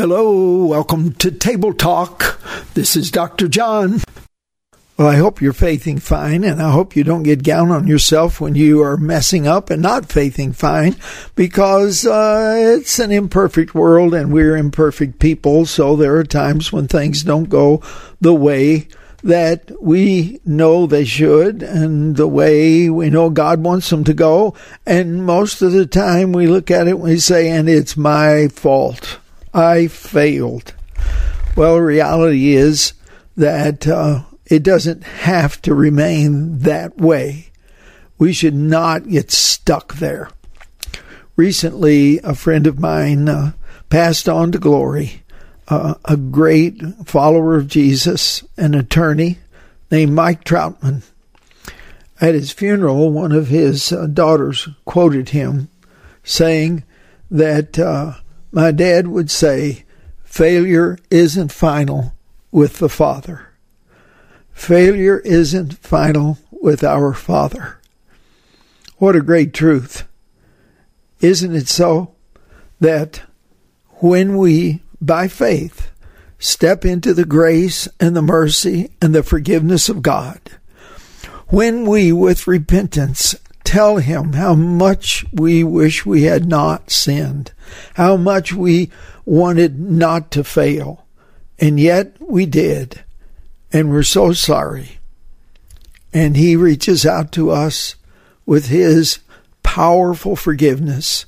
Hello, welcome to Table Talk. This is Dr. John. Well, I hope you're faithing fine, and I hope you don't get down on yourself when you are messing up and not faithing fine, because uh, it's an imperfect world and we're imperfect people, so there are times when things don't go the way that we know they should and the way we know God wants them to go. And most of the time we look at it and we say, and it's my fault. I failed. Well, reality is that uh, it doesn't have to remain that way. We should not get stuck there. Recently, a friend of mine uh, passed on to glory, uh, a great follower of Jesus, an attorney named Mike Troutman. At his funeral, one of his uh, daughters quoted him saying that uh, my dad would say, failure isn't final with the Father. Failure isn't final with our Father. What a great truth. Isn't it so that when we, by faith, step into the grace and the mercy and the forgiveness of God, when we, with repentance, tell Him how much we wish we had not sinned, how much we wanted not to fail, and yet we did, and we're so sorry. And He reaches out to us with His powerful forgiveness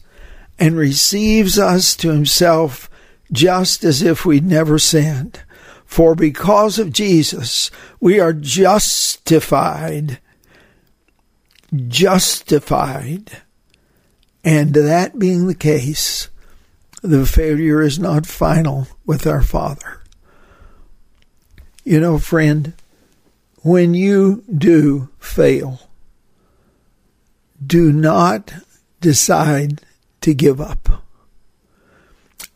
and receives us to Himself just as if we'd never sinned. For because of Jesus, we are justified justified. And that being the case, the failure is not final with our Father. You know, friend, when you do fail, do not decide to give up.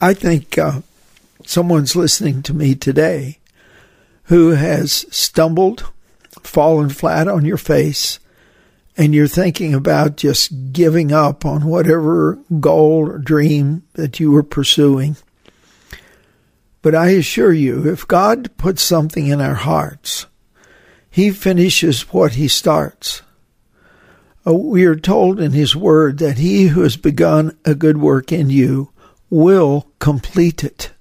I think uh, someone's listening to me today who has stumbled, fallen flat on your face, and you're thinking about just giving up on whatever goal or dream that you were pursuing. But I assure you, if God puts something in our hearts, He finishes what He starts. Uh, we are told in His Word that He who has begun a good work in you will complete it.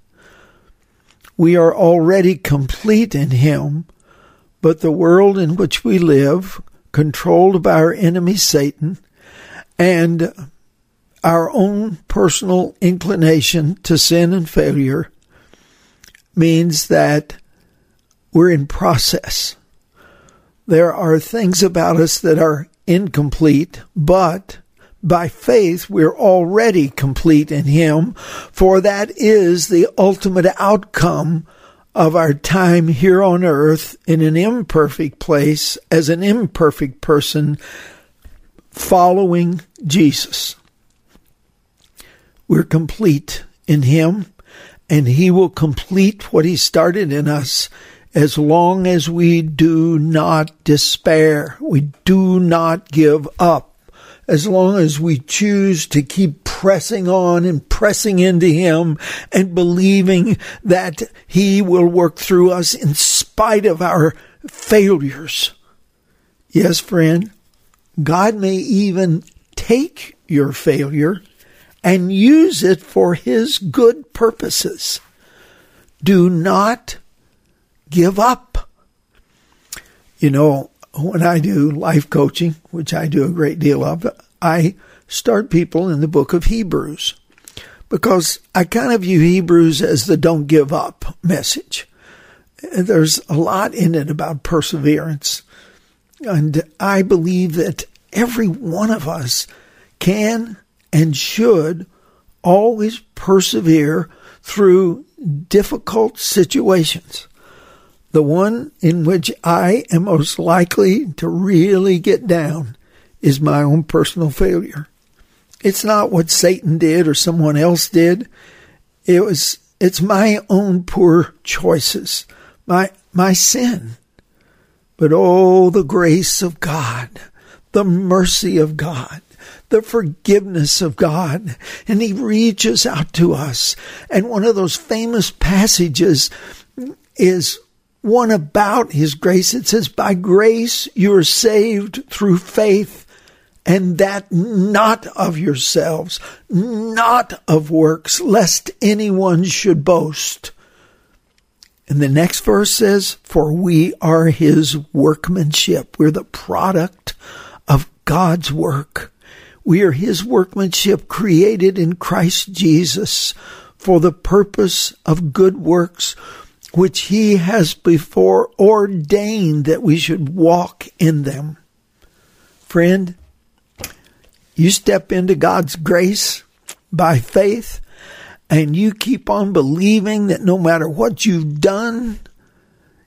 We are already complete in Him, but the world in which we live, controlled by our enemy Satan and our own personal inclination to sin and failure means that we're in process. There are things about us that are incomplete, but by faith we're already complete in Him, for that is the ultimate outcome of our time here on earth in an imperfect place as an imperfect person following Jesus. We're complete in Him, and He will complete what He started in us as long as we do not despair. We do not give up as long as we choose to keep pressing on and pressing into Him and believing that He will work through us in spite of our failures. Yes, friend, God may even take your failure and use it for His good purposes. Do not give up. You know, when I do life coaching, which I do a great deal of, I start people in the book of Hebrews because I kind of view Hebrews as the don't give up message. There's a lot in it about perseverance. And I believe that every one of us can and should always persevere through difficult situations. The one in which I am most likely to really get down is my own personal failure. It's not what Satan did or someone else did. It was it's my own poor choices, my my sin. But oh the grace of God, the mercy of God, the forgiveness of God. And He reaches out to us. And one of those famous passages is one about His grace. It says, By grace you are saved through faith and that not of yourselves, not of works, lest anyone should boast. And the next verse says, For we are his workmanship. We're the product of God's work. We are his workmanship created in Christ Jesus for the purpose of good works, which he has before ordained that we should walk in them. Friend, you step into God's grace by faith and you keep on believing that no matter what you've done,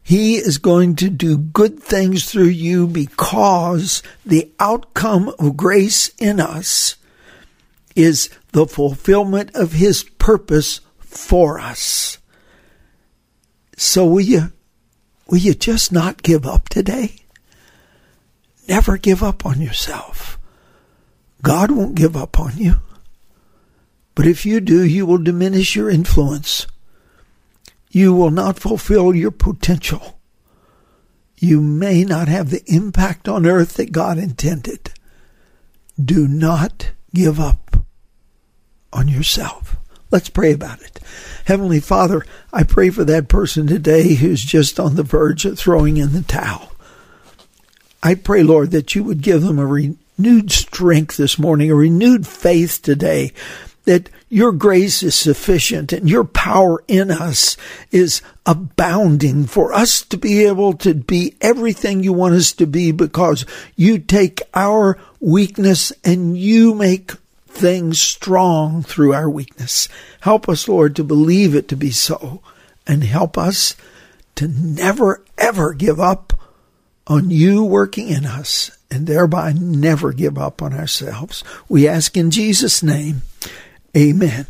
He is going to do good things through you because the outcome of grace in us is the fulfillment of His purpose for us. So will you, will you just not give up today? Never give up on yourself. God won't give up on you. But if you do, you will diminish your influence. You will not fulfill your potential. You may not have the impact on earth that God intended. Do not give up on yourself. Let's pray about it. Heavenly Father, I pray for that person today who's just on the verge of throwing in the towel. I pray, Lord, that you would give them a renewed strength this morning, a renewed faith today that your grace is sufficient and your power in us is abounding for us to be able to be everything you want us to be because you take our weakness and you make things strong through our weakness. Help us, Lord, to believe it to be so and help us to never ever give up on you working in us and thereby never give up on ourselves. We ask in Jesus' name, amen.